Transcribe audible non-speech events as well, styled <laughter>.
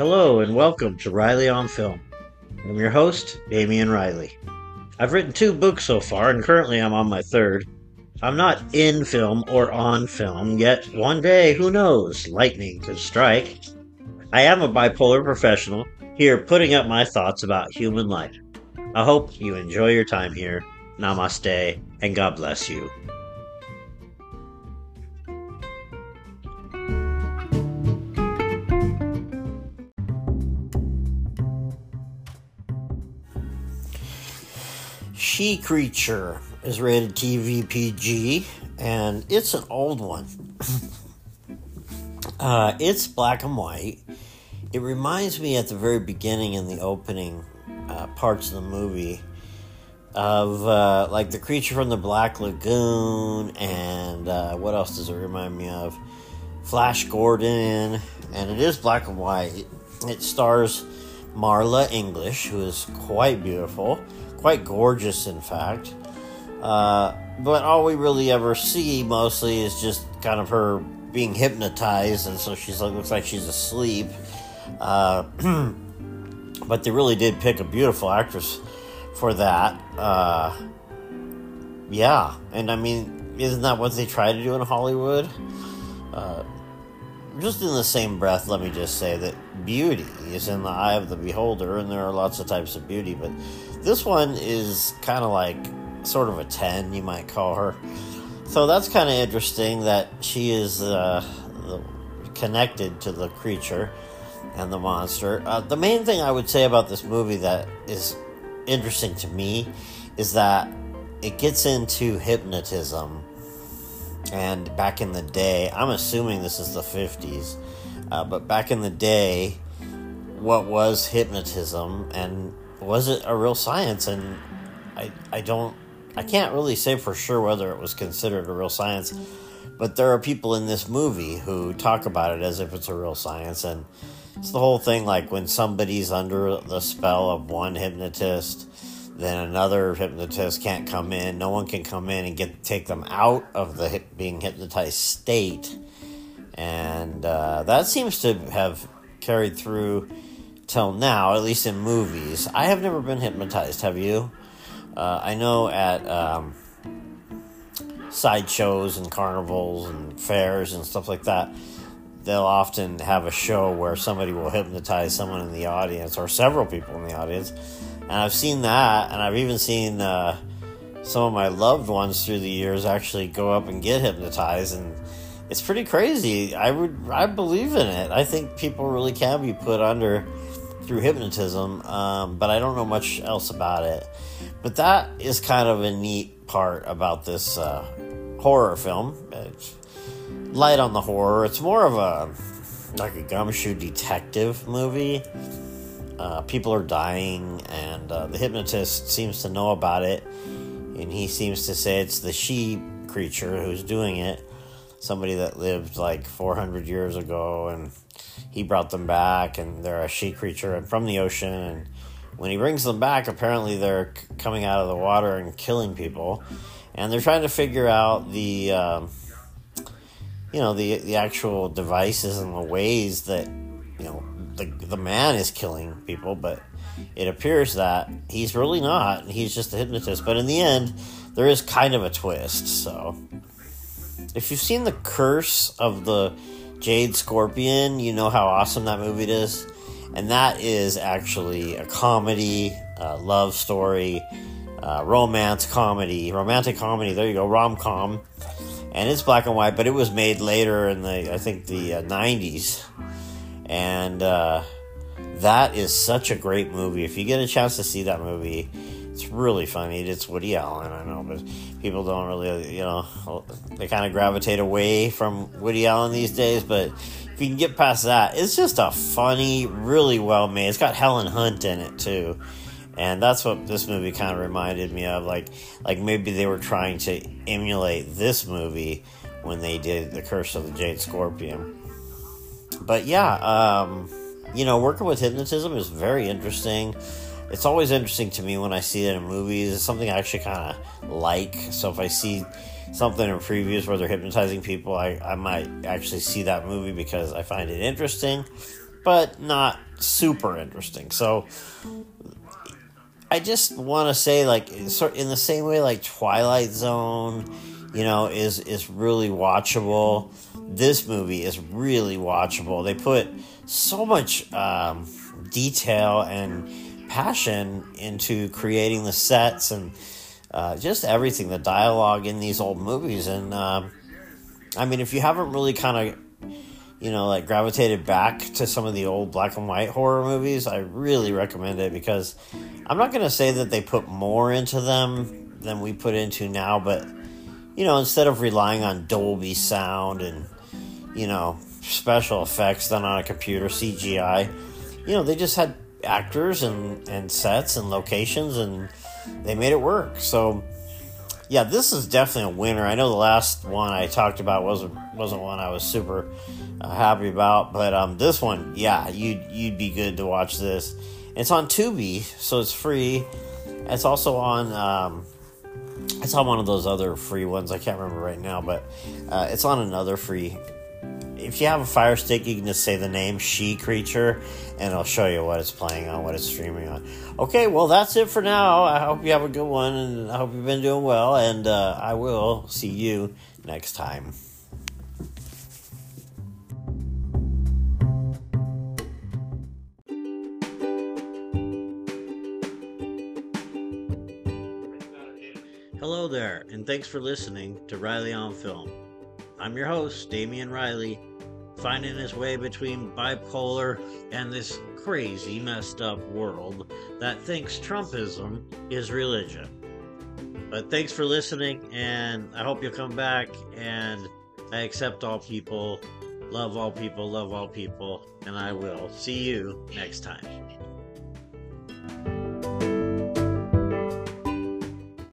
Hello and welcome to Riley on Film. I'm your host, Damien Riley. I've written two books so far, and currently I'm on my third. I'm not in film or on film, yet one day, who knows, lightning could strike. I am a bipolar professional, here putting up my thoughts about human life. I hope you enjoy your time here. Namaste, and God bless you. She Creature is rated TV PG, and it's an old one. <laughs> uh, it's black and white. It reminds me at the very beginning in the opening uh, parts of the movie of uh, like the creature from the Black Lagoon, and uh, what else does it remind me of? Flash Gordon, and it is black and white. It stars Marla English, who is quite beautiful, quite gorgeous, in fact. Uh, but all we really ever see mostly is just kind of her being hypnotized, and so she's like looks like she's asleep. Uh, <clears throat> but they really did pick a beautiful actress for that. Uh, yeah, and I mean, isn't that what they try to do in Hollywood? Just in the same breath, let me just say that beauty is in the eye of the beholder, and there are lots of types of beauty, but this one is kind of like sort of a 10, you might call her. So that's kind of interesting that she is uh, connected to the creature and the monster. Uh, the main thing I would say about this movie that is interesting to me is that it gets into hypnotism. And back in the day, I'm assuming this is the 50s, uh, but back in the day, what was hypnotism and was it a real science? And I, I don't, I can't really say for sure whether it was considered a real science, but there are people in this movie who talk about it as if it's a real science. And it's the whole thing like when somebody's under the spell of one hypnotist, then another hypnotist can't come in. No one can come in and get take them out of the hip, being hypnotized state, and uh, that seems to have carried through till now, at least in movies. I have never been hypnotized. Have you? Uh, I know at um, sideshows and carnivals and fairs and stuff like that they'll often have a show where somebody will hypnotize someone in the audience or several people in the audience. And I've seen that, and I've even seen uh, some of my loved ones through the years actually go up and get hypnotized, and it's pretty crazy. I would, I believe in it. I think people really can be put under through hypnotism, um, but I don't know much else about it. But that is kind of a neat part about this uh, horror film. It's, light on the horror. It's more of a like a gumshoe detective movie. Uh, people are dying, and uh, the hypnotist seems to know about it, and he seems to say it's the she creature who's doing it. Somebody that lived like 400 years ago, and he brought them back, and they're a she creature and from the ocean. And when he brings them back, apparently they're c- coming out of the water and killing people, and they're trying to figure out the. Um, you know the the actual devices and the ways that you know the the man is killing people, but it appears that he's really not. He's just a hypnotist. But in the end, there is kind of a twist. So, if you've seen the Curse of the Jade Scorpion, you know how awesome that movie is, and that is actually a comedy, a love story, romance comedy, romantic comedy. There you go, rom com and it's black and white, but it was made later in the I think the uh, '90s, and uh, that is such a great movie. If you get a chance to see that movie, it's really funny. It's Woody Allen, I know, but people don't really, you know, they kind of gravitate away from Woody Allen these days. But if you can get past that, it's just a funny, really well made. It's got Helen Hunt in it too and that's what this movie kind of reminded me of like like maybe they were trying to emulate this movie when they did the curse of the jade scorpion but yeah um, you know working with hypnotism is very interesting it's always interesting to me when i see it in movies it's something i actually kind of like so if i see something in previews where they're hypnotizing people I, I might actually see that movie because i find it interesting but not super interesting. So I just want to say, like, sort in the same way, like Twilight Zone, you know, is is really watchable. This movie is really watchable. They put so much um, detail and passion into creating the sets and uh, just everything, the dialogue in these old movies. And uh, I mean, if you haven't really kind of you know, like gravitated back to some of the old black and white horror movies, I really recommend it because I'm not going to say that they put more into them than we put into now, but you know, instead of relying on Dolby sound and you know, special effects done on a computer CGI, you know, they just had actors and and sets and locations and they made it work. So yeah, this is definitely a winner. I know the last one I talked about wasn't wasn't one I was super uh, happy about, but um, this one, yeah, you'd you'd be good to watch this. It's on Tubi, so it's free. It's also on. Um, it's on one of those other free ones. I can't remember right now, but uh, it's on another free if you have a fire stick, you can just say the name She Creature, and it'll show you what it's playing on, what it's streaming on. Okay, well, that's it for now. I hope you have a good one, and I hope you've been doing well, and uh, I will see you next time. Hello there, and thanks for listening to Riley on Film. I'm your host, Damien Riley, finding his way between bipolar and this crazy, messed up world that thinks Trumpism is religion. But thanks for listening, and I hope you'll come back. And I accept all people, love all people, love all people, and I will see you next time.